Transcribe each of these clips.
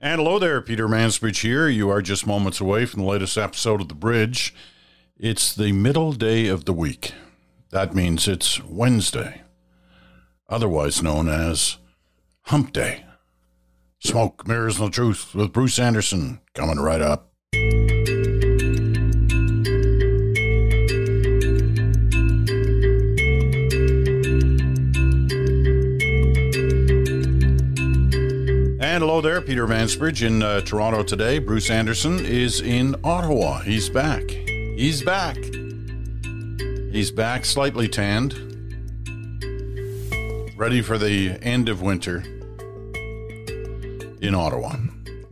And hello there, Peter Mansbridge here. You are just moments away from the latest episode of The Bridge. It's the middle day of the week. That means it's Wednesday, otherwise known as Hump Day. Smoke, Mirrors, and the Truth with Bruce Anderson coming right up. Hello there, Peter Mansbridge in uh, Toronto today. Bruce Anderson is in Ottawa. He's back. He's back. He's back, slightly tanned, ready for the end of winter in Ottawa.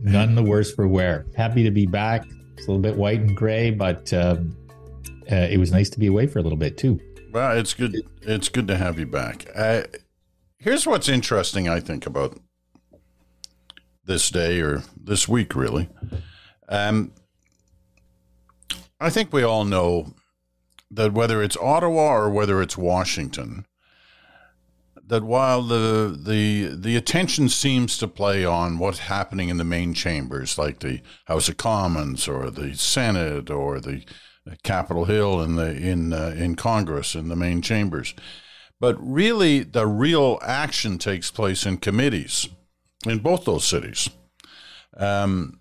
None the worse for wear. Happy to be back. It's a little bit white and gray, but um, uh, it was nice to be away for a little bit too. Well, it's good. It's good to have you back. Uh, here's what's interesting, I think, about this day or this week, really. Um, I think we all know that whether it's Ottawa or whether it's Washington, that while the the the attention seems to play on what's happening in the main chambers, like the House of Commons or the Senate or the Capitol Hill in the in uh, in Congress in the main chambers, but really the real action takes place in committees in both those cities. Um,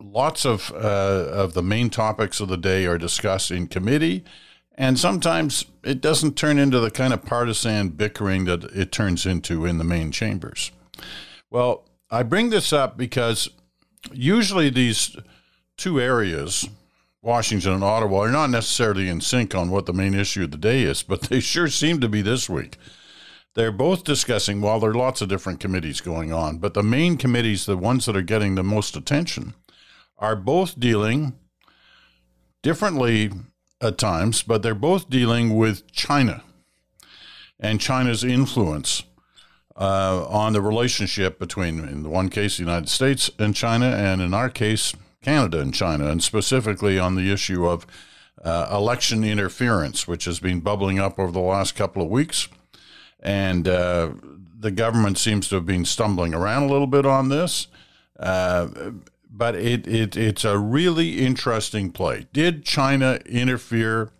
lots of uh, of the main topics of the day are discussed in committee, and sometimes it doesn't turn into the kind of partisan bickering that it turns into in the main chambers. Well, I bring this up because usually these two areas, Washington and Ottawa, are not necessarily in sync on what the main issue of the day is, but they sure seem to be this week. They're both discussing, while there are lots of different committees going on, but the main committees, the ones that are getting the most attention, are both dealing differently at times, but they're both dealing with China and China's influence uh, on the relationship between, in the one case, the United States and China, and in our case, Canada and China, and specifically on the issue of uh, election interference, which has been bubbling up over the last couple of weeks. And uh, the government seems to have been stumbling around a little bit on this. Uh, but it, it it's a really interesting play. Did China interfere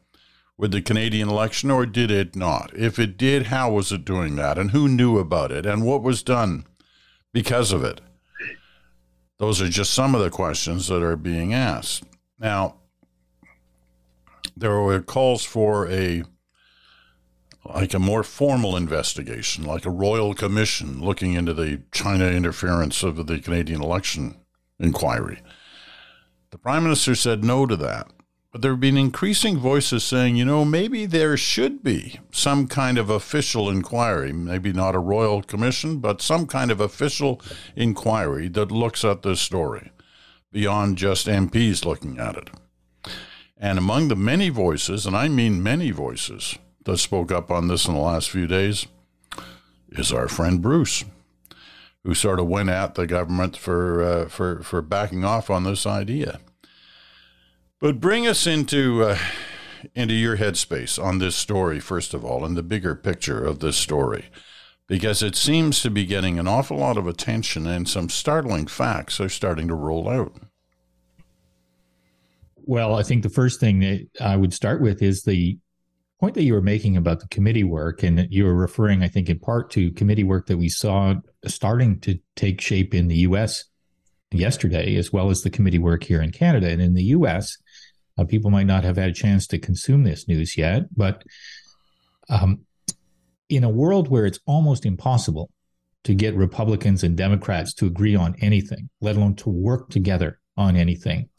with the Canadian election or did it not? If it did, how was it doing that? And who knew about it? And what was done because of it? Those are just some of the questions that are being asked. Now, there were calls for a like a more formal investigation, like a royal commission looking into the China interference of the Canadian election inquiry. The prime minister said no to that. But there have been increasing voices saying, you know, maybe there should be some kind of official inquiry, maybe not a royal commission, but some kind of official inquiry that looks at this story beyond just MPs looking at it. And among the many voices, and I mean many voices, that spoke up on this in the last few days is our friend Bruce who sort of went at the government for uh, for for backing off on this idea. But bring us into uh, into your headspace on this story first of all, and the bigger picture of this story, because it seems to be getting an awful lot of attention, and some startling facts are starting to roll out. Well, I think the first thing that I would start with is the point that you were making about the committee work, and you were referring, I think, in part to committee work that we saw starting to take shape in the U.S. yesterday, as well as the committee work here in Canada. And in the U.S., uh, people might not have had a chance to consume this news yet, but um, in a world where it's almost impossible to get Republicans and Democrats to agree on anything, let alone to work together on anything,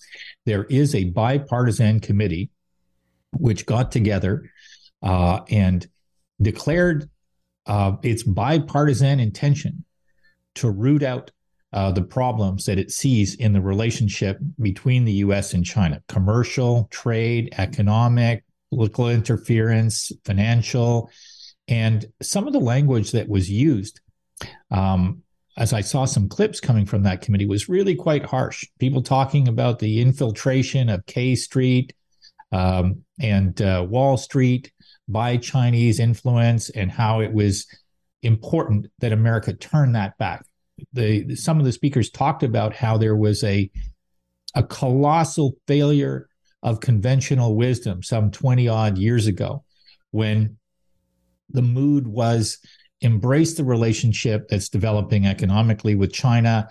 there is a bipartisan committee which got together uh, and declared uh, its bipartisan intention to root out uh, the problems that it sees in the relationship between the US and China commercial, trade, economic, political interference, financial. And some of the language that was used, um, as I saw some clips coming from that committee, was really quite harsh. People talking about the infiltration of K Street um, and uh, Wall Street, by Chinese influence and how it was important that America turn that back. the some of the speakers talked about how there was a a colossal failure of conventional wisdom some 20 odd years ago when the mood was embrace the relationship that's developing economically with China,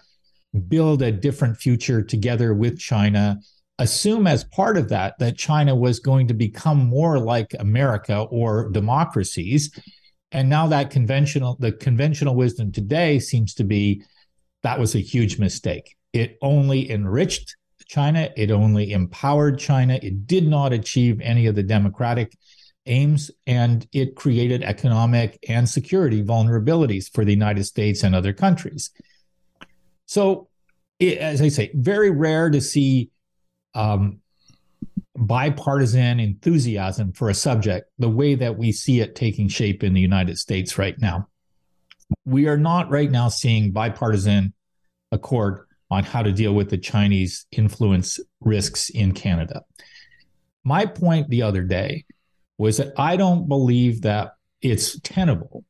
build a different future together with China, assume as part of that that China was going to become more like America or democracies. And now that conventional, the conventional wisdom today seems to be that was a huge mistake. It only enriched China, it only empowered China, it did not achieve any of the democratic aims, and it created economic and security vulnerabilities for the United States and other countries. So, as I say, very rare to see um, bipartisan enthusiasm for a subject the way that we see it taking shape in the United States right now. We are not right now seeing bipartisan accord on how to deal with the Chinese influence risks in Canada. My point the other day was that I don't believe that it's tenable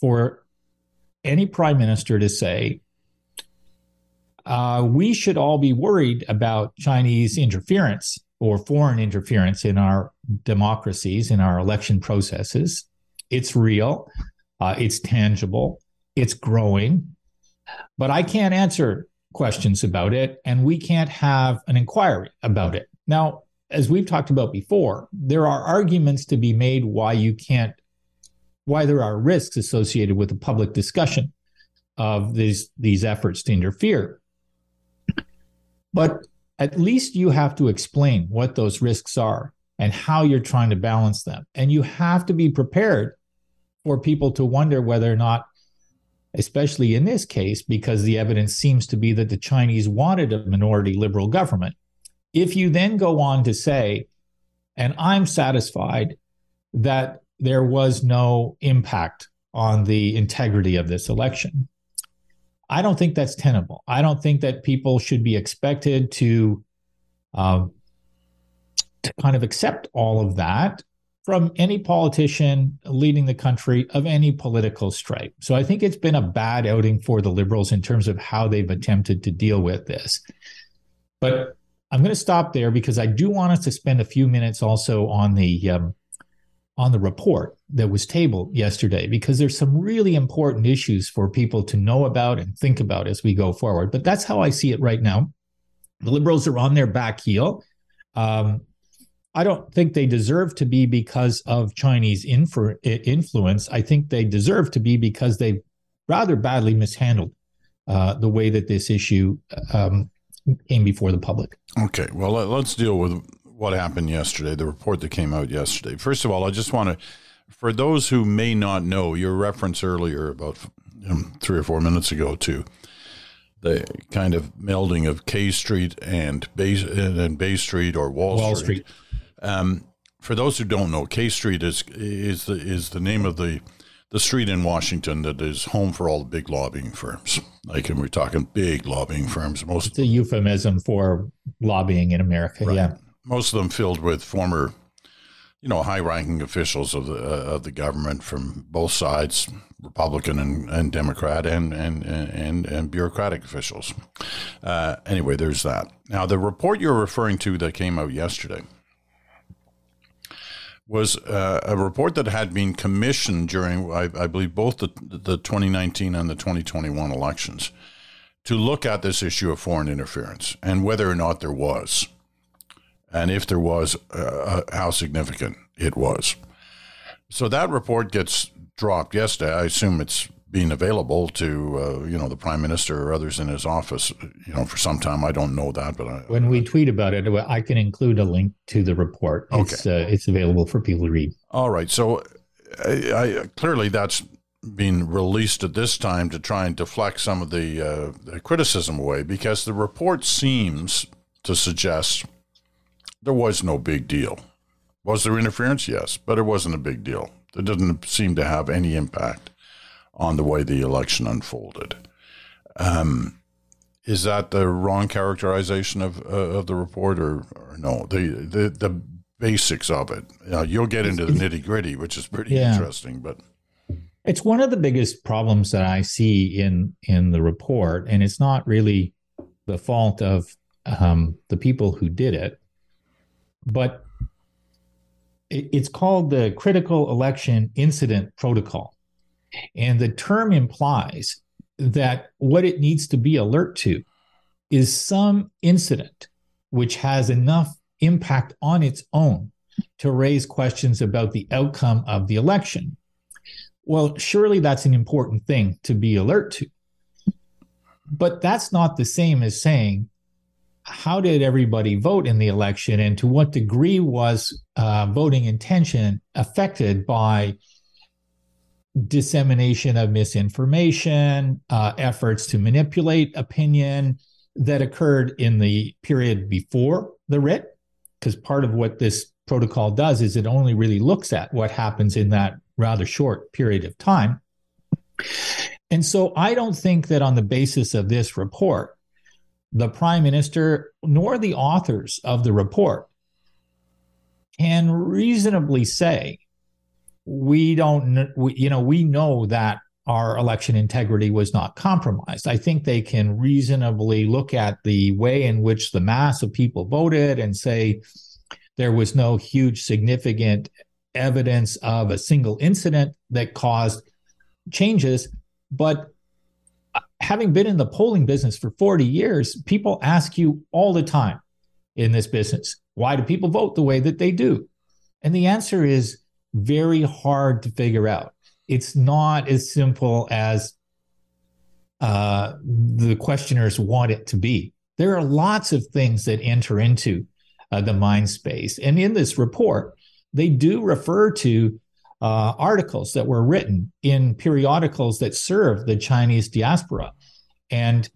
for any prime minister to say, uh, we should all be worried about Chinese interference or foreign interference in our democracies, in our election processes. It's real, uh, it's tangible, it's growing, but I can't answer questions about it, and we can't have an inquiry about it. Now, as we've talked about before, there are arguments to be made why you can't, why there are risks associated with a public discussion of these these efforts to interfere. But at least you have to explain what those risks are and how you're trying to balance them. And you have to be prepared for people to wonder whether or not, especially in this case, because the evidence seems to be that the Chinese wanted a minority liberal government if you then go on to say, and I'm satisfied that there was no impact on the integrity of this election, I don't think that's tenable. I don't think that people should be expected to um, to kind of accept all of that from any politician leading the country of any political stripe. So I think it's been a bad outing for the liberals in terms of how they've attempted to deal with this. But I'm going to stop there because I do want us to spend a few minutes also on the um, on the report that was tabled yesterday because there's some really important issues for people to know about and think about as we go forward. But that's how I see it right now. The liberals are on their back heel. Um, I don't think they deserve to be because of Chinese infer- influence. I think they deserve to be because they rather badly mishandled uh, the way that this issue um, came before the public. Okay, well, let's deal with what happened yesterday, the report that came out yesterday. First of all, I just want to, for those who may not know, your reference earlier about um, three or four minutes ago to the kind of melding of K Street and Bay, and Bay Street or Wall, Wall Street. Street. Um, for those who don't know, K Street is is the is the name of the the street in Washington that is home for all the big lobbying firms. Like, and we're talking big lobbying firms. Most it's a euphemism for lobbying in America. Right. Yeah, most of them filled with former, you know, high-ranking officials of the uh, of the government from both sides, Republican and, and Democrat, and and and and bureaucratic officials. Uh, anyway, there's that. Now, the report you're referring to that came out yesterday was uh, a report that had been commissioned during, I, I, believe, both the, the 2019 and the 2021 elections to look at this issue of foreign interference and whether or not there was, and if there was, uh, uh how significant it was. So that report gets dropped yesterday. I assume it's being available to uh, you know the prime minister or others in his office you know for some time i don't know that but I, when we tweet about it i can include a link to the report okay. it's uh, it's available for people to read all right so I, I, clearly that's being released at this time to try and deflect some of the, uh, the criticism away because the report seems to suggest there was no big deal was there interference yes but it wasn't a big deal it didn't seem to have any impact on the way the election unfolded. Um, is that the wrong characterization of uh, of the report, or, or no? The, the the basics of it. You know, you'll get into the nitty gritty, which is pretty yeah. interesting. But It's one of the biggest problems that I see in in the report, and it's not really the fault of um, the people who did it, but it, it's called the Critical Election Incident Protocol, and the term implies that what it needs to be alert to is some incident which has enough impact on its own to raise questions about the outcome of the election well, surely that's an important thing to be alert to. But that's not the same as saying, how did everybody vote in the election and to what degree was uh, voting intention affected by dissemination of misinformation, uh, efforts to manipulate opinion that occurred in the period before the writ? Because part of what this protocol does is it only really looks at what happens in that rather short period of time. And so I don't think that on the basis of this report, the prime minister nor the authors of the report can reasonably say we don't we, you know we know that our election integrity was not compromised i think they can reasonably look at the way in which the mass of people voted and say there was no huge significant evidence of a single incident that caused changes. But having been in the polling business for 40 years, people ask you all the time in this business, why do people vote the way that they do? And the answer is very hard to figure out. It's not as simple as uh, the questioners want it to be. There are lots of things that enter into uh, the mind space. And in this report, they do refer to uh, articles that were written in periodicals that serve the Chinese diaspora. And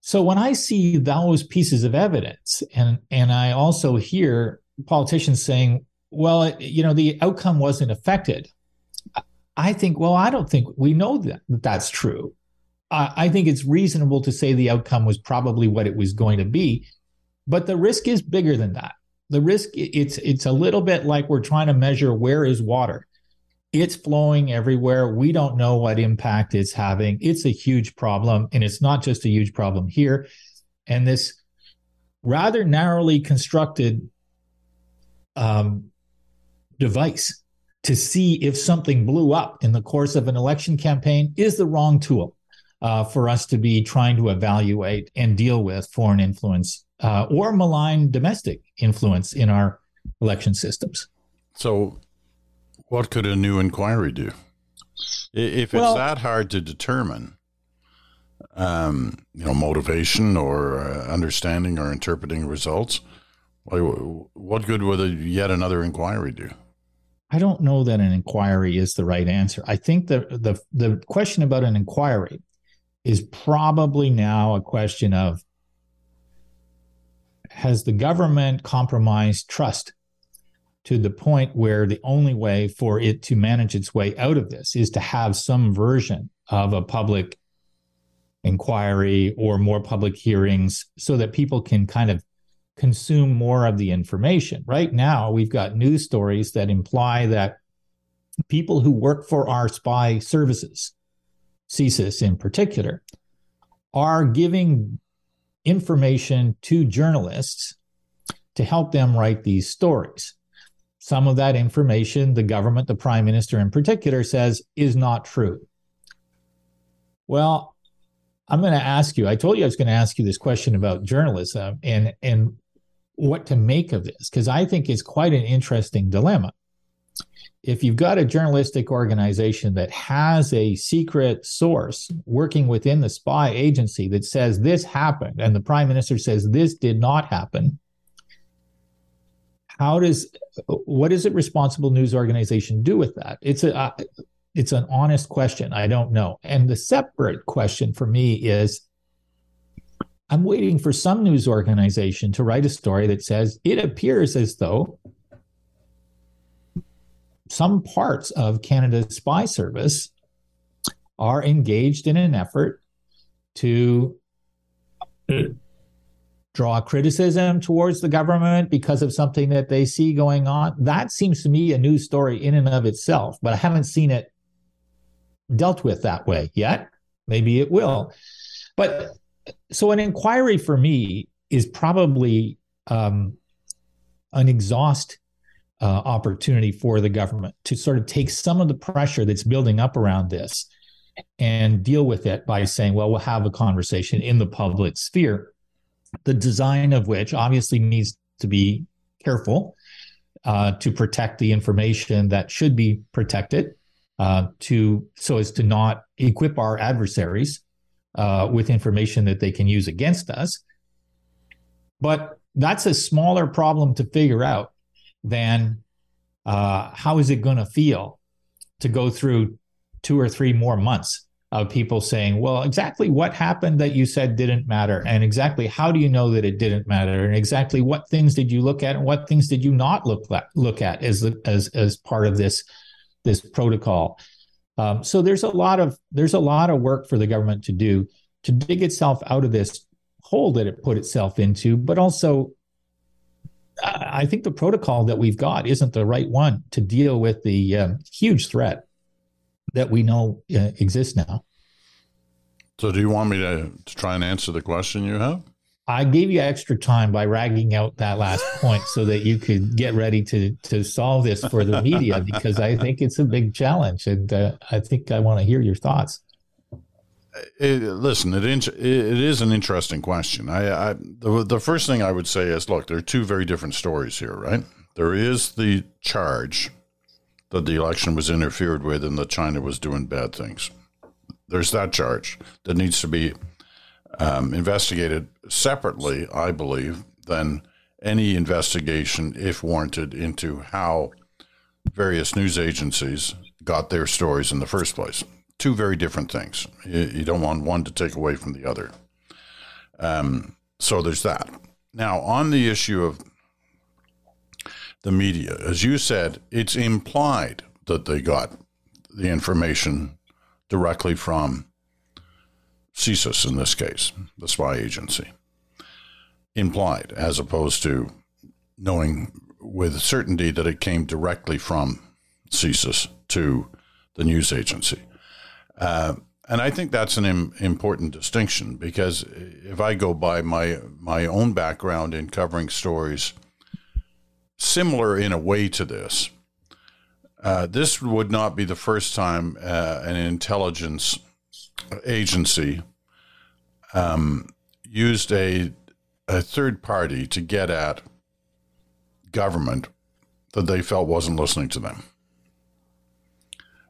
so when I see those pieces of evidence, and and I also hear politicians saying, "Well, you know, the outcome wasn't affected," I think, well, I don't think we know that, that that's true. I think it's reasonable to say the outcome was probably what it was going to be, but the risk is bigger than that the risk it's it's a little bit like we're trying to measure where is water. It's flowing everywhere. We don't know what impact it's having. It's a huge problem and it's not just a huge problem here. And this rather narrowly constructed um, device to see if something blew up in the course of an election campaign is the wrong tool uh, for us to be trying to evaluate and deal with foreign influence uh, or malign domestic influence in our election systems. So, what could a new inquiry do? If it's well, that hard to determine, um, you know, motivation or uh, understanding or interpreting results, what good would a, yet another inquiry do? I don't know that an inquiry is the right answer. I think the the the question about an inquiry is probably now a question of has the government compromised trust to the point where the only way for it to manage its way out of this is to have some version of a public inquiry or more public hearings so that people can kind of consume more of the information. Right now, we've got news stories that imply that people who work for our spy services, CSIS in particular, are giving information to journalists to help them write these stories. Some of that information, the government, the prime minister in particular, says is not true. Well, I'm going to ask you. I told you I was going to ask you this question about journalism and and what to make of this because I think it's quite an interesting dilemma if you've got a journalistic organization that has a secret source working within the spy agency that says this happened and the prime minister says this did not happen how does what does a responsible news organization do with that? It's a uh, it's an honest question. I don't know. And the separate question for me is i'm waiting for some news organization to write a story that says it appears as though some parts of Canada's spy service are engaged in an effort to draw criticism towards the government because of something that they see going on. That seems to me a news story in and of itself, but I haven't seen it dealt with that way yet. Maybe it will. But so an inquiry for me is probably um, an exhaust uh, opportunity for the government to sort of take some of the pressure that's building up around this and deal with it by saying, well, we'll have a conversation in the public sphere, the design of which obviously needs to be careful uh, to protect the information that should be protected, uh, to so as to not equip our adversaries uh, with information that they can use against us. But that's a smaller problem to figure out than uh, how is it going to feel to go through two or three more months of people saying, well, exactly what happened that you said didn't matter, and exactly how do you know that it didn't matter, and exactly what things did you look at, and what things did you not look at, look at as as as part of this this protocol. Um, so there's a lot of there's a lot of work for the government to do to dig itself out of this hole that it put itself into, but also I think the protocol that we've got isn't the right one to deal with the um, huge threat that we know uh, exists now. So, do you want me to, to try and answer the question you have? I gave you extra time by ragging out that last point so that you could get ready to to solve this for the media because I think it's a big challenge and uh, I think I want to hear your thoughts. It, listen, it, it is an interesting question. I, I the, the first thing I would say is, look, there are two very different stories here, right? There is the charge that the election was interfered with and that China was doing bad things. There's that charge that needs to be um, investigated separately, I believe, than any investigation, if warranted, into how various news agencies got their stories in the first place. Two very different things. You, you don't want one to take away from the other. Um, so there's that. Now, on the issue of the media. As you said, it's implied that they got the information directly from CSIS in this case, the spy agency. Implied, as opposed to knowing with certainty that it came directly from CSIS to the news agency. Uh, and I think that's an Im- important distinction because if I go by my my own background in covering stories similar in a way to this. Uh, this would not be the first time uh, an intelligence agency um, used a, a third party to get at government that they felt wasn't listening to them.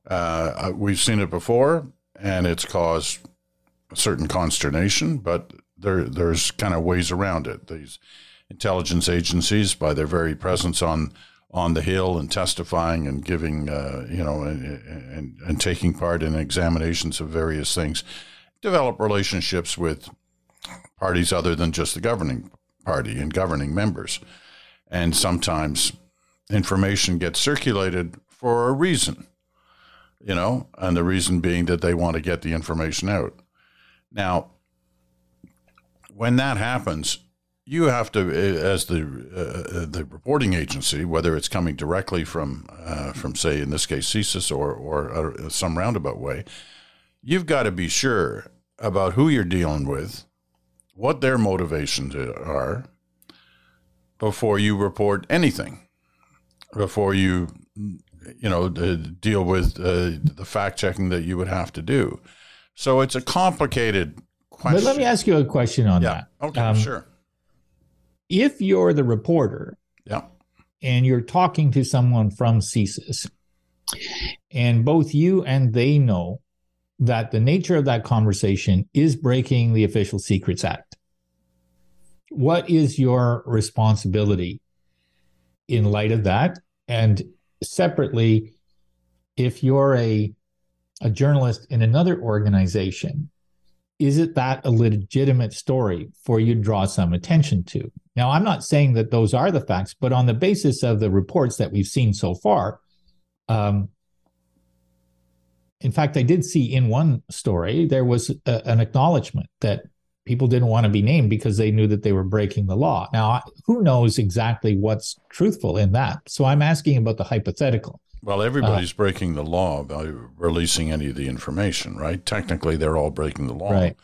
Uh, we've seen it before, and it's caused a certain consternation, but there, there's kind of ways around it. These intelligence agencies by their very presence on on the hill and testifying and giving uh, you know and, and, and taking part in examinations of various things develop relationships with parties other than just the governing party and governing members and sometimes information gets circulated for a reason you know and the reason being that they want to get the information out. Now when that happens you have to, as the uh, uh, the reporting agency, whether it's coming directly from uh, from say in this case CSIS or or uh, some roundabout way, you've got to be sure about who you're dealing with, what their motivations are, before you report anything, before you you know deal with uh, the fact checking that you would have to do. So it's a complicated question. But let me ask you a question on yeah. that. Okay, um, sure if you're the reporter yeah. and you're talking to someone from CSIS, and both you and they know that the nature of that conversation is breaking the Official Secrets Act, what is your responsibility in light of that? And separately, if you're a a journalist in another organization, is it that a legitimate story for you to draw some attention to? Now, I'm not saying that those are the facts, but on the basis of the reports that we've seen so far, um, in fact, I did see in one story there was a, an acknowledgement that people didn't want to be named because they knew that they were breaking the law. Now, who knows exactly what's truthful in that? So I'm asking about the hypothetical. Well, everybody's uh, breaking the law by releasing any of the information, right? Technically, they're all breaking the law. Right.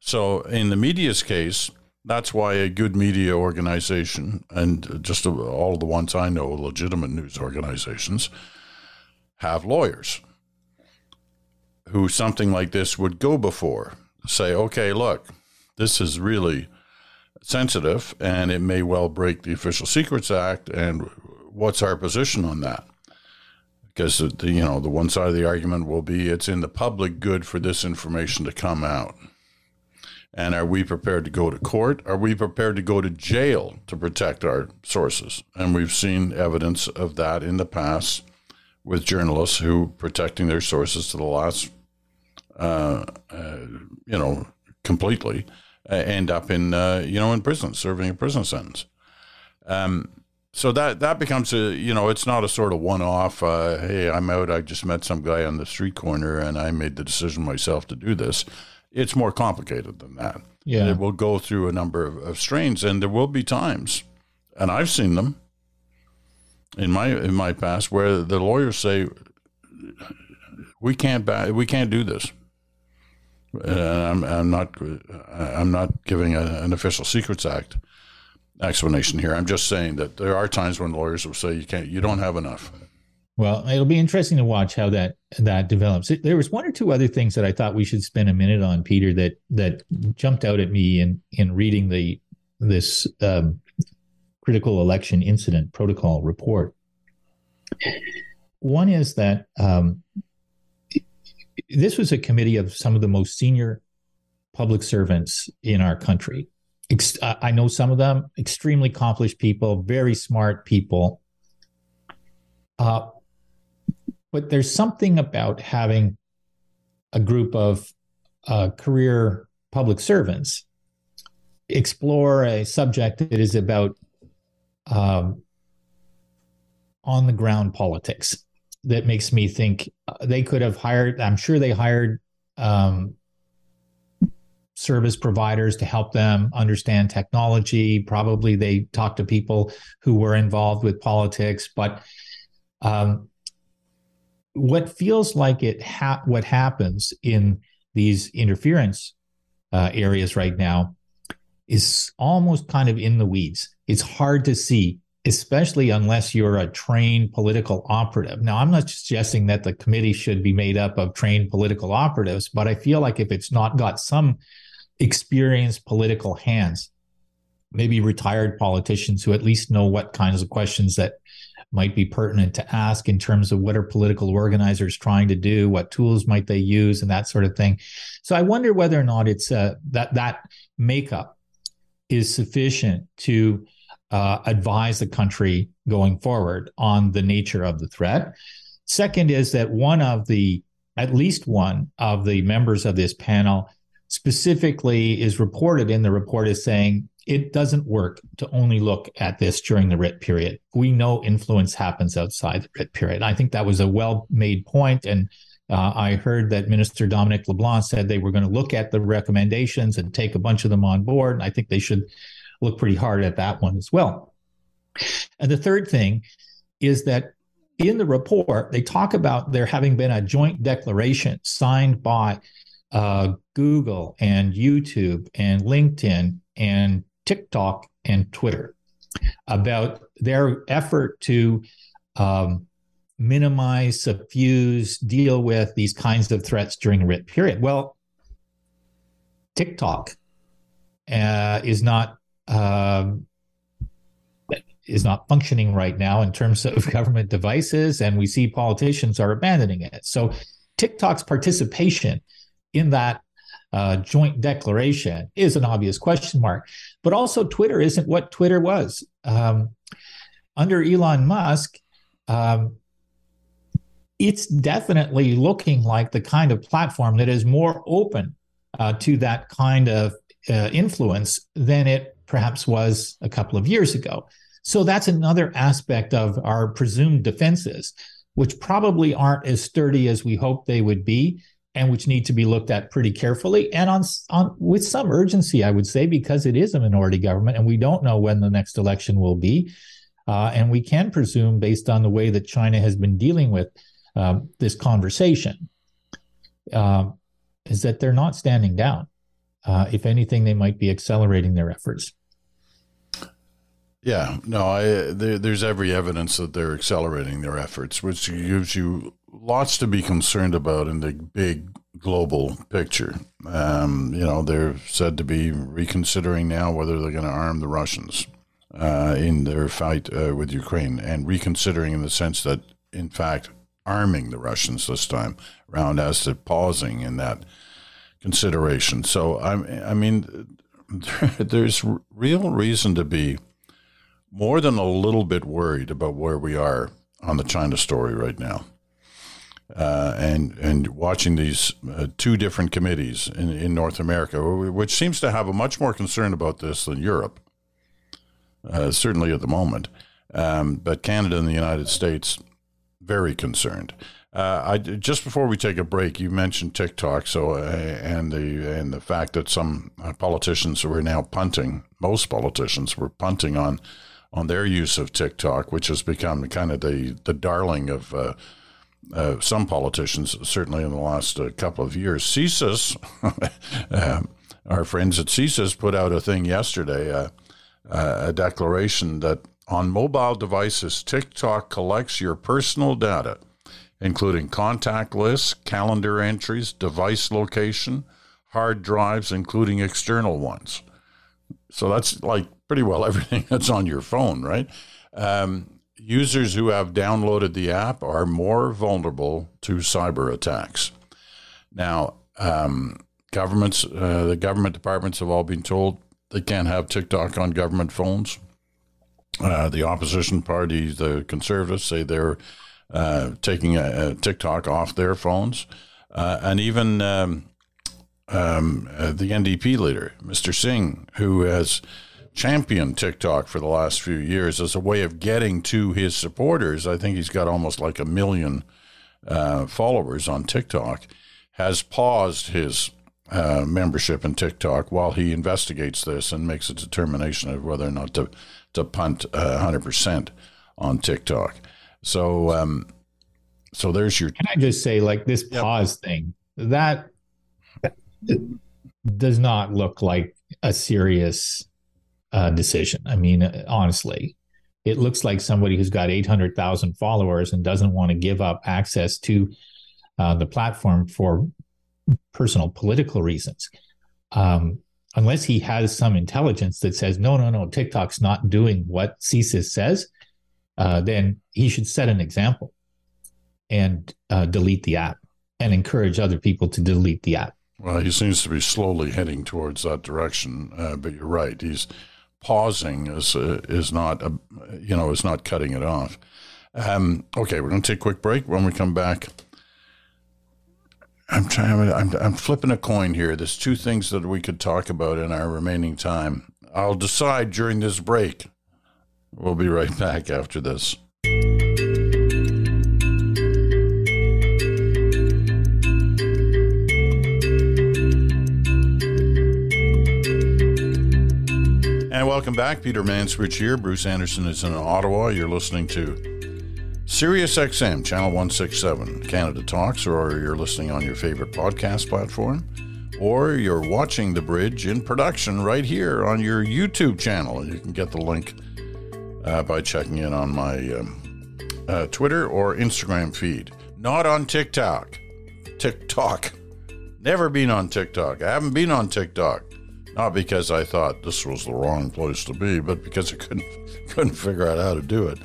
So, in the media's case, that's why a good media organization and just all the ones I know, legitimate news organizations, have lawyers who something like this would go before. Say, okay, look, this is really sensitive and it may well break the Official Secrets Act. And what's our position on that? Because the, you know the one side of the argument will be it's in the public good for this information to come out. And are we prepared to go to court? Are we prepared to go to jail to protect our sources? And we've seen evidence of that in the past with journalists who protecting their sources to the last, uh, uh, you know, completely end up in uh, you know in prison, serving a prison sentence. Um, so that that becomes a you know it's not a sort of one off. Uh, hey, I'm out. I just met some guy on the street corner, and I made the decision myself to do this it's more complicated than that. Yeah. It will go through a number of, of strains, and there will be times, and I've seen them in my in my past where the lawyers say we can't we can't do this. I'm, I'm not I'm not giving a, an official secrets act explanation here. I'm just saying that there are times when lawyers will say you can't you don't have enough. Well, it'll be interesting to watch how that that develops. There was one or two other things that I thought we should spend a minute on, Peter, that that jumped out at me in in reading the this um, critical election incident protocol report. One is that um, this was a committee of some of the most senior public servants in our country. I know some of them extremely accomplished people, very smart people. Uh, but there's something about having a group of uh, career public servants explore a subject that is about um, on the ground politics that makes me think uh, they could have hired i'm sure they hired um, service providers to help them understand technology probably they talked to people who were involved with politics but um, what feels like it ha- what happens in these interference uh, areas right now is almost kind of in the weeds. It's hard to see, especially unless you're a trained political operative. Now, I'm not suggesting that the committee should be made up of trained political operatives, but I feel like if it's not got some experienced political hands, maybe retired politicians who at least know what kinds of questions that might be pertinent to ask in terms of what are political organizers trying to do, what tools might they use, and that sort of thing. So I wonder whether or not it's uh, that that makeup is sufficient to uh, advise the country going forward on the nature of the threat. Second is that one of the at least one of the members of this panel specifically is reported in the report as saying it doesn't work to only look at this during the writ period. We know influence happens outside the writ period. I think that was a well made point, and uh, I heard that Minister Dominic LeBlanc said they were going to look at the recommendations and take a bunch of them on board. And I think they should look pretty hard at that one as well. And the third thing is that in the report, they talk about there having been a joint declaration signed by uh, Google and YouTube and LinkedIn and TikTok and Twitter about their effort to um, minimize, suffuse, deal with these kinds of threats during a writ period. Well, TikTok uh, is not um, is not functioning right now in terms of government devices, and we see politicians are abandoning it. So, TikTok's participation in that uh, joint declaration is an obvious question mark. But also, Twitter isn't what Twitter was. Um, under Elon Musk, um, it's definitely looking like the kind of platform that is more open uh, to that kind of uh, influence than it perhaps was a couple of years ago. So that's another aspect of our presumed defenses, which probably aren't as sturdy as we hoped they would be and which need to be looked at pretty carefully and on, on with some urgency, I would say, because it is a minority government and we don't know when the next election will be. Uh, and we can presume, based on the way that China has been dealing with uh, this conversation, uh, is that they're not standing down. Uh, if anything, they might be accelerating their efforts. Yeah, no, I, there, there's every evidence that they're accelerating their efforts, which gives you lots to be concerned about in the big global picture. Um, you know, they're said to be reconsidering now whether they're going to arm the Russians uh, in their fight uh, with Ukraine, and reconsidering in the sense that, in fact, arming the Russians this time around as to pausing in that consideration. So, I, I mean, there's real reason to be more than a little bit worried about where we are on the China story right now. Uh, and and watching these uh, two different committees in, in North America, which seems to have a much more concern about this than Europe, uh, certainly at the moment. Um, but Canada and the United States, very concerned. Uh, I just before we take a break, you mentioned TikTok, so uh, and the and the fact that some uh, politicians were now punting. Most politicians were punting on on their use of TikTok, which has become kind of the the darling of uh, uh, some politicians, certainly in the last uh, couple of years. CSIS, uh, our friends at CSIS, put out a thing yesterday, uh, uh, a declaration that on mobile devices, TikTok collects your personal data, including contact lists, calendar entries, device location, hard drives, including external ones. So that's like pretty well everything that's on your phone, right? Um, users who have downloaded the app are more vulnerable to cyber attacks. Now, um, governments, uh, the government departments have all been told they can't have TikTok on government phones. Uh, the opposition party, the conservatives, say they're uh, taking a, a TikTok off their phones. Uh, and even um, um, uh, the NDP leader, Mr. Singh, who has championed TikTok for the last few years as a way of getting to his supporters. I think he's got almost like a million uh, followers on TikTok. Has paused his uh, membership in TikTok while he investigates this and makes a determination of whether or not to to punt uh, 100% on TikTok. So, um, so there's your. Can I just say, like this yep. pause thing, that does not look like a serious uh, decision. I mean, honestly, it looks like somebody who's got 800,000 followers and doesn't want to give up access to uh, the platform for personal political reasons. Um, unless he has some intelligence that says, no, no, no, TikTok's not doing what CSIS says, uh, then he should set an example and uh, delete the app and encourage other people to delete the app. Well, he seems to be slowly heading towards that direction, uh, but you're right. He's pausing is uh, is not a, you know is not cutting it off. Um, okay, we're going to take a quick break. When we come back, I'm trying. I'm, I'm flipping a coin here. There's two things that we could talk about in our remaining time. I'll decide during this break. We'll be right back after this. And welcome back. Peter Mansbridge here. Bruce Anderson is in Ottawa. You're listening to Sirius XM, Channel 167, Canada Talks, or you're listening on your favorite podcast platform, or you're watching The Bridge in production right here on your YouTube channel. You can get the link uh, by checking in on my um, uh, Twitter or Instagram feed. Not on TikTok. TikTok. Never been on TikTok. I haven't been on TikTok. Not because I thought this was the wrong place to be, but because I couldn't couldn't figure out how to do it.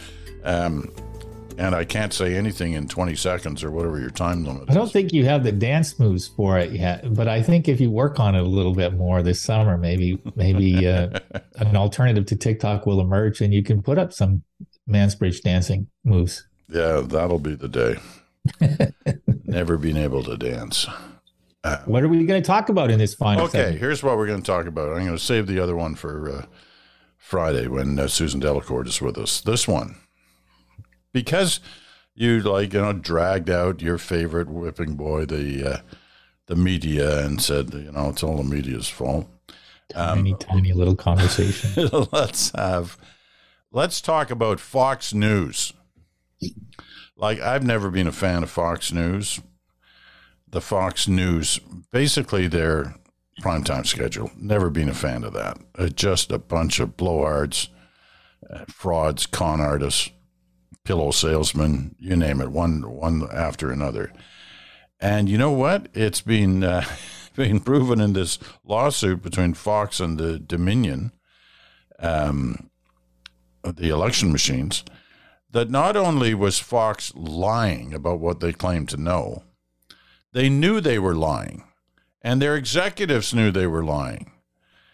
Um, and I can't say anything in 20 seconds or whatever your time limit is. I don't think you have the dance moves for it yet, but I think if you work on it a little bit more this summer, maybe maybe uh, an alternative to TikTok will emerge, and you can put up some Mansbridge dancing moves. Yeah, that'll be the day. Never been able to dance. Uh, what are we going to talk about in this final? Okay, segment? here's what we're going to talk about. I'm going to save the other one for uh, Friday when uh, Susan Delacourt is with us. This one, because you like you know dragged out your favorite whipping boy, the uh, the media, and said you know it's all the media's fault. Tiny, um, tiny little conversation. let's have let's talk about Fox News. Like, I've never been a fan of Fox News. The Fox News, basically, their primetime schedule, never been a fan of that. Uh, just a bunch of blowhards, uh, frauds, con artists, pillow salesmen, you name it, one one after another. And you know what? It's been uh, been proven in this lawsuit between Fox and the Dominion, um, the election machines, that not only was Fox lying about what they claimed to know, they knew they were lying, and their executives knew they were lying,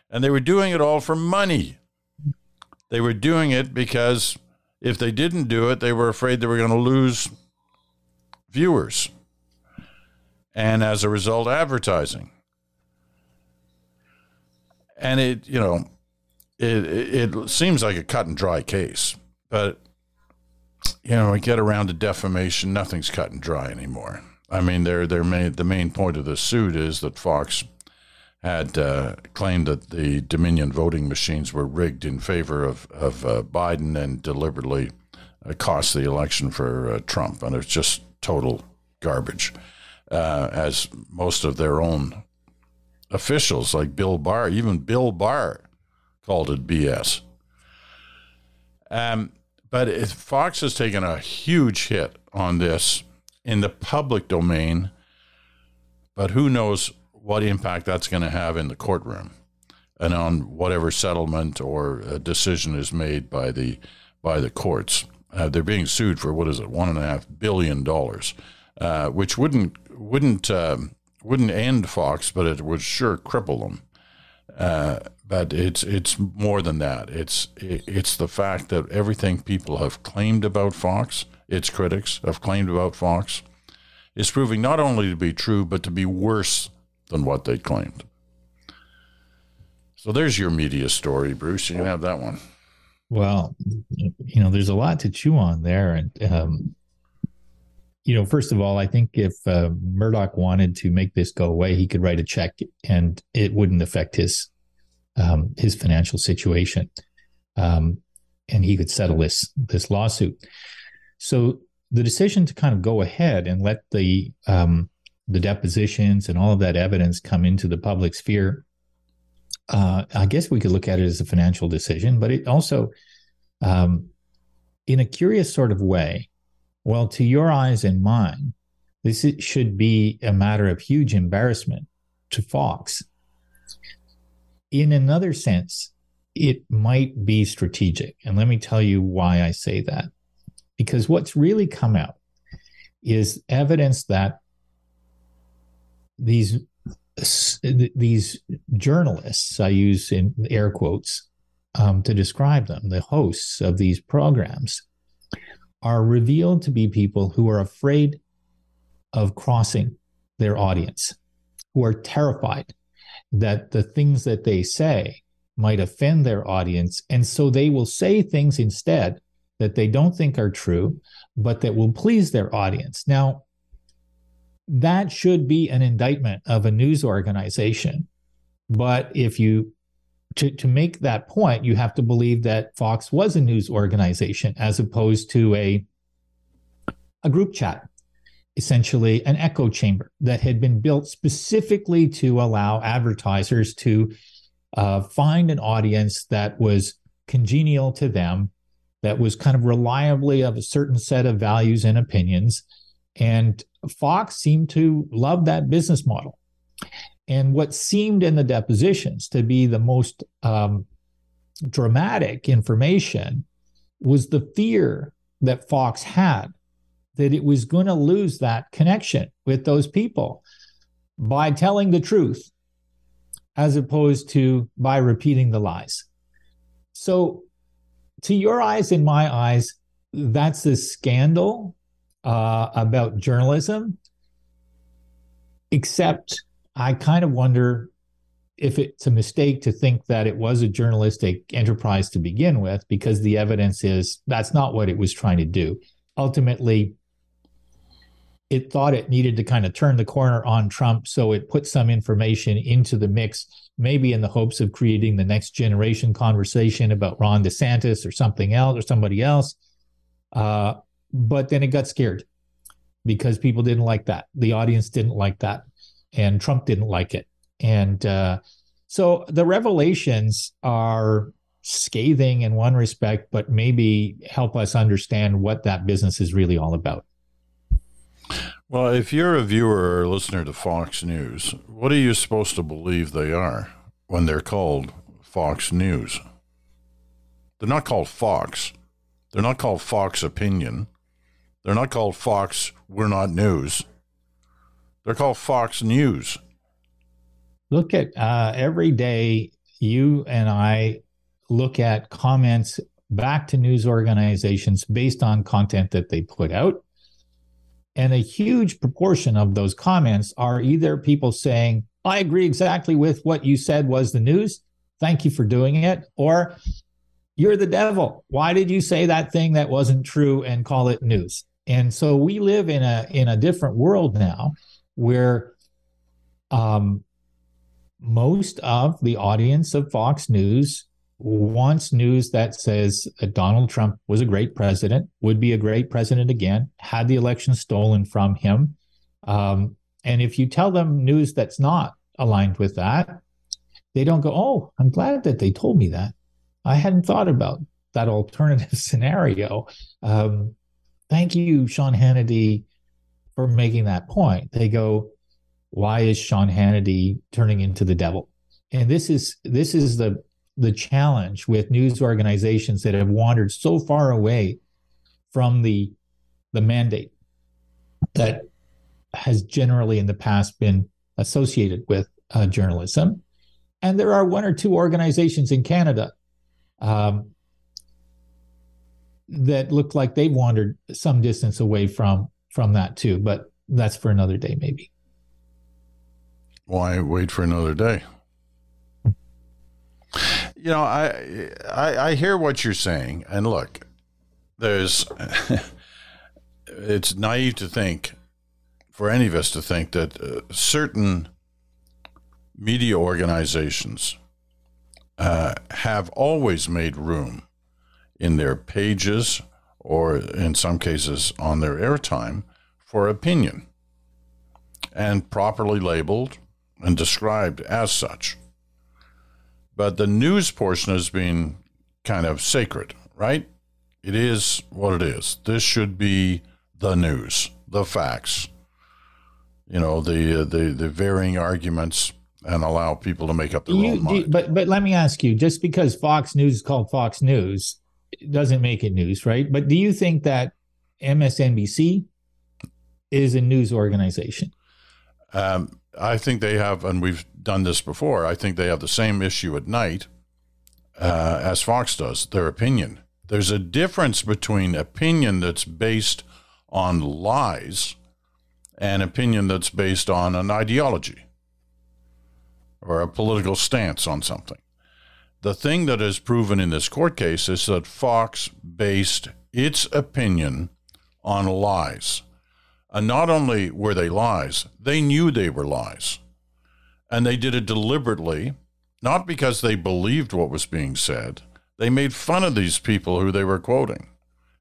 and they were doing it all for money. They were doing it because if they didn't do it, they were afraid they were going to lose viewers and as a result, advertising. And it, you know, it, it seems like a cut and dry case, but you know, we get around to defamation, nothing's cut and dry anymore. I mean, they're, they're the main point of the suit is that Fox had uh, claimed that the Dominion voting machines were rigged in favor of, of uh, Biden and deliberately uh, cost the election for uh, Trump. And it's just total garbage uh, as most of their own officials, like Bill Barr, even Bill Barr, called it BS. Um, but Fox has taken a huge hit on this in the public domain, but who knows what impact that's going to have in the courtroom and on whatever settlement or decision is made by the by the courts. Uh, they're being sued for what is it, one and a half billion dollars, uh, which wouldn't wouldn't um, wouldn't end Fox, but it would sure cripple them. Uh, but it's it's more than that. It's it's the fact that everything people have claimed about Fox, its critics have claimed about Fox, is proving not only to be true but to be worse than what they claimed. So there's your media story, Bruce. You have that one. Well, you know, there's a lot to chew on there, and um, you know, first of all, I think if uh, Murdoch wanted to make this go away, he could write a check and it wouldn't affect his um, his financial situation, um, and he could settle this this lawsuit. So the decision to kind of go ahead and let the um, the depositions and all of that evidence come into the public sphere, uh, I guess we could look at it as a financial decision, but it also, um, in a curious sort of way, well, to your eyes and mine, this should be a matter of huge embarrassment to Fox. In another sense, it might be strategic. And let me tell you why I say that. Because what's really come out is evidence that these these journalists, I use in air quotes um, to describe them, the hosts of these programs, are revealed to be people who are afraid of crossing their audience, who are terrified that the things that they say might offend their audience. And so they will say things instead that they don't think are true, but that will please their audience. Now, that should be an indictment of a news organization. But if you to, to make that point, you have to believe that Fox was a news organization as opposed to a, a group chat, essentially an echo chamber that had been built specifically to allow advertisers to uh, find an audience that was congenial to them, that was kind of reliably of a certain set of values and opinions. And Fox seemed to love that business model. And what seemed in the depositions to be the most um, dramatic information was the fear that Fox had that it was going to lose that connection with those people by telling the truth as opposed to by repeating the lies. So, to your eyes and my eyes, that's a scandal uh, about journalism, except I kind of wonder if it's a mistake to think that it was a journalistic enterprise to begin with, because the evidence is that's not what it was trying to do. Ultimately, it thought it needed to kind of turn the corner on Trump. So it put some information into the mix, maybe in the hopes of creating the next generation conversation about Ron DeSantis or something else or somebody else. Uh, but then it got scared because people didn't like that. The audience didn't like that. And Trump didn't like it. And uh, so the revelations are scathing in one respect, but maybe help us understand what that business is really all about. Well, if you're a viewer or listener to Fox News, what are you supposed to believe they are when they're called Fox News? They're not called Fox. They're not called Fox Opinion. They're not called Fox We're Not News. They're called Fox News. Look at uh, every day you and I look at comments back to news organizations based on content that they put out. And a huge proportion of those comments are either people saying, I agree exactly with what you said was the news. Thank you for doing it. Or you're the devil. Why did you say that thing that wasn't true and call it news? And so we live in a in a different world now where um, most of the audience of Fox News wants news that says that Donald Trump was a great president, would be a great president again, had the election stolen from him. Um, and if you tell them news that's not aligned with that, they don't go, Oh, I'm glad that they told me that. I hadn't thought about that alternative scenario. Um, thank you, Sean Hannity, for making that point. They go, Why is Sean Hannity turning into the devil? And this is this is the the challenge with news organizations that have wandered so far away from the the mandate that has generally in the past been associated with uh, journalism. And there are one or two organizations in Canada um, that look like they've wandered some distance away from from that too. But that's for another day, maybe. Why wait for another day? You know, I, I, I hear what you're saying, and look, there's, it's naive to think, for any of us to think that uh, certain media organizations uh, have always made room in their pages or in some cases on their airtime for opinion and properly labeled and described as such. But the news portion has been kind of sacred, right? It is what it is. This should be the news, the facts, you know, the the the varying arguments, and allow people to make up their you, own mind. but but let me ask you, just because Fox News is called Fox News, doesn't make it news, right? But do you think that MSNBC is a news organization? Um, I think they have, and we've done this before. I think they have the same issue at night uh, as Fox does. Their opinion. There's a difference between opinion that's based on lies and opinion that's based on an ideology or a political stance on something. The thing that is proven in this court case is that Fox based its opinion on lies. And not only were they lies, they knew they were lies. And they did it deliberately, not because they believed what was being said. They made fun of these people who they were quoting,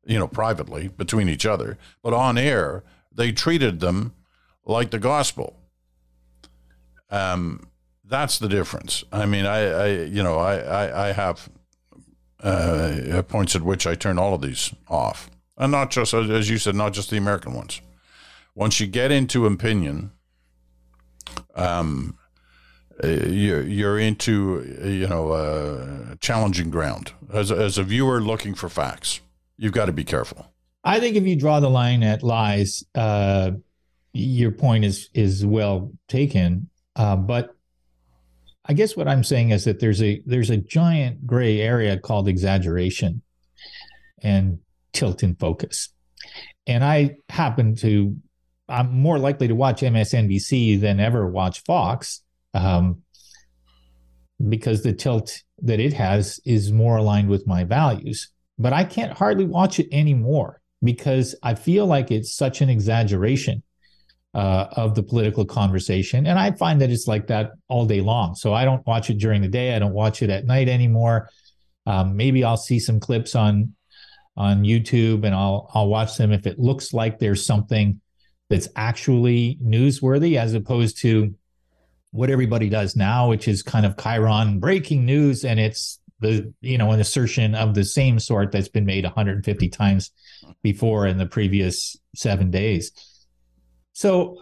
you know, privately between each other. But on air, they treated them like the gospel. Um, that's the difference. I mean, I, I you know, I, I, I have uh, points at which I turn all of these off, and not just as you said, not just the American ones. Once you get into opinion, um, uh, you're, you're into you know uh, challenging ground as a, as a viewer looking for facts. You've got to be careful. I think if you draw the line at lies, uh, your point is is well taken. Uh, but I guess what I'm saying is that there's a there's a giant gray area called exaggeration and tilt in focus. And I happen to I'm more likely to watch MSNBC than ever watch Fox um, because the tilt that it has is more aligned with my values. But I can't hardly watch it anymore because I feel like it's such an exaggeration. uh, of the political conversation. And I find that it's like that all day long. So I don't watch it during the day. I don't watch it at night anymore. Um, maybe I'll see some clips on on YouTube and I'll I'll watch them if it looks like there's something that's actually newsworthy as opposed to what everybody does now, which is kind of Chiron breaking news and it's the you know an assertion of the same sort that's been made 150 times before in the previous seven days. So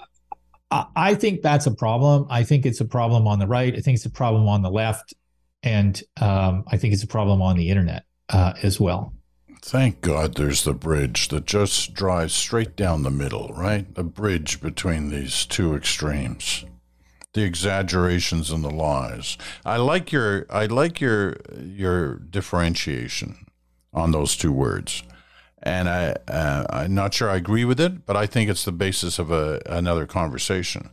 I think that's a problem. I think it's a problem on the right. I think it's a problem on the left, and um, I think it's a problem on the internet uh, as well. Thank God there's the bridge that just drives straight down the middle, right? The bridge between these two extremes. The exaggerations and the lies. I like your I like your your differentiation on those two words. And I uh, I'm not sure I agree with it, but I think it's the basis of a another conversation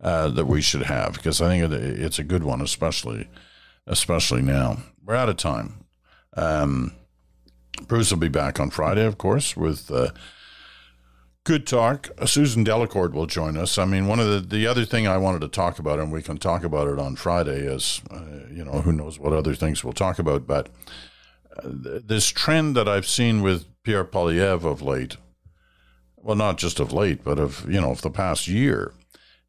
uh, that we should have because I think it's a good one, especially especially now. We're out of time. Um, Bruce will be back on Friday, of course, with uh, good talk. Susan Delacourt will join us. I mean, one of the the other thing I wanted to talk about, and we can talk about it on Friday, is uh, you know who knows what other things we'll talk about, but uh, this trend that I've seen with Pierre Poilievre of late, well, not just of late, but of you know of the past year,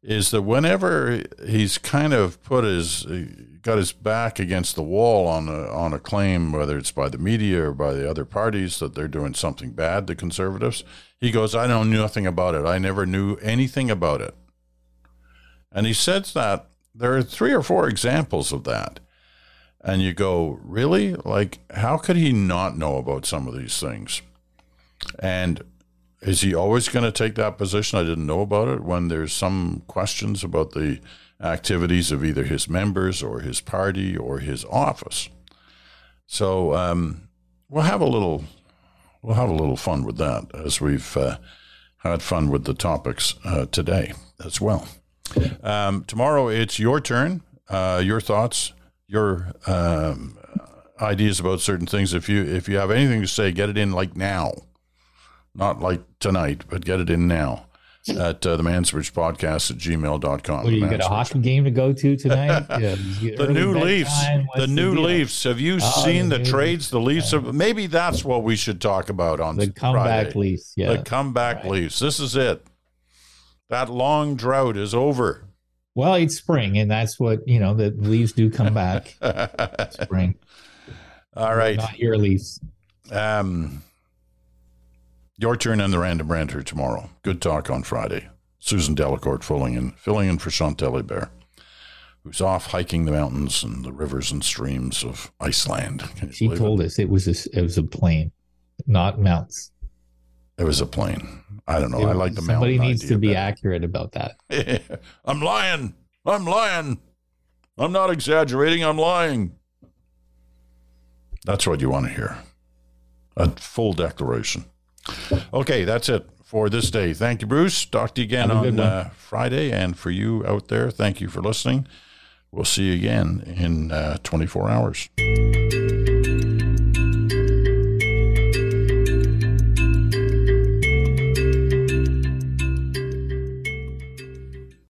is that whenever he's kind of put his uh, got his back against the wall on a on a claim, whether it's by the media or by the other parties that they're doing something bad, the conservatives, he goes, "I know nothing about it. I never knew anything about it." And he says that there are three or four examples of that. And you go, really? Like, how could he not know about some of these things? And is he always going to take that position? I didn't know about it when there's some questions about the activities of either his members or his party or his office. So um, we'll have a little we'll have a little fun with that as we've uh, had fun with the topics uh, today as well. Um, tomorrow it's your turn. Uh, your thoughts, your um, ideas about certain things. If you if you have anything to say, get it in like now, not like tonight, but get it in now at uh, the Mansbridge podcast at gmail.com. What, do you got a hockey game to go to tonight? yeah, the new Leafs. The, the new deal? Leafs. Have you oh, seen the, the trades? The Leafs. Have, maybe that's what we should talk about on the comeback Friday. Leafs. Yeah. The comeback right. Leafs. This is it. That long drought is over. Well, it's spring, and that's what, you know, the leaves do come back. spring. All right. Not your Leafs. Um, your turn on the random ranter tomorrow. Good talk on Friday. Susan Delacourt filling in, filling in for Chantal Hébert, who's off hiking the mountains and the rivers and streams of Iceland. She told it? us it was a, it was a plane, not mounts. It was a plane. I don't know. It, I like the somebody mountain. Somebody needs to be better. accurate about that. I'm lying. I'm lying. I'm not exaggerating. I'm lying. That's what you want to hear. A full declaration. Okay, that's it for this day. Thank you, Bruce. Talk to you again on uh, Friday. And for you out there, thank you for listening. We'll see you again in uh, 24 hours.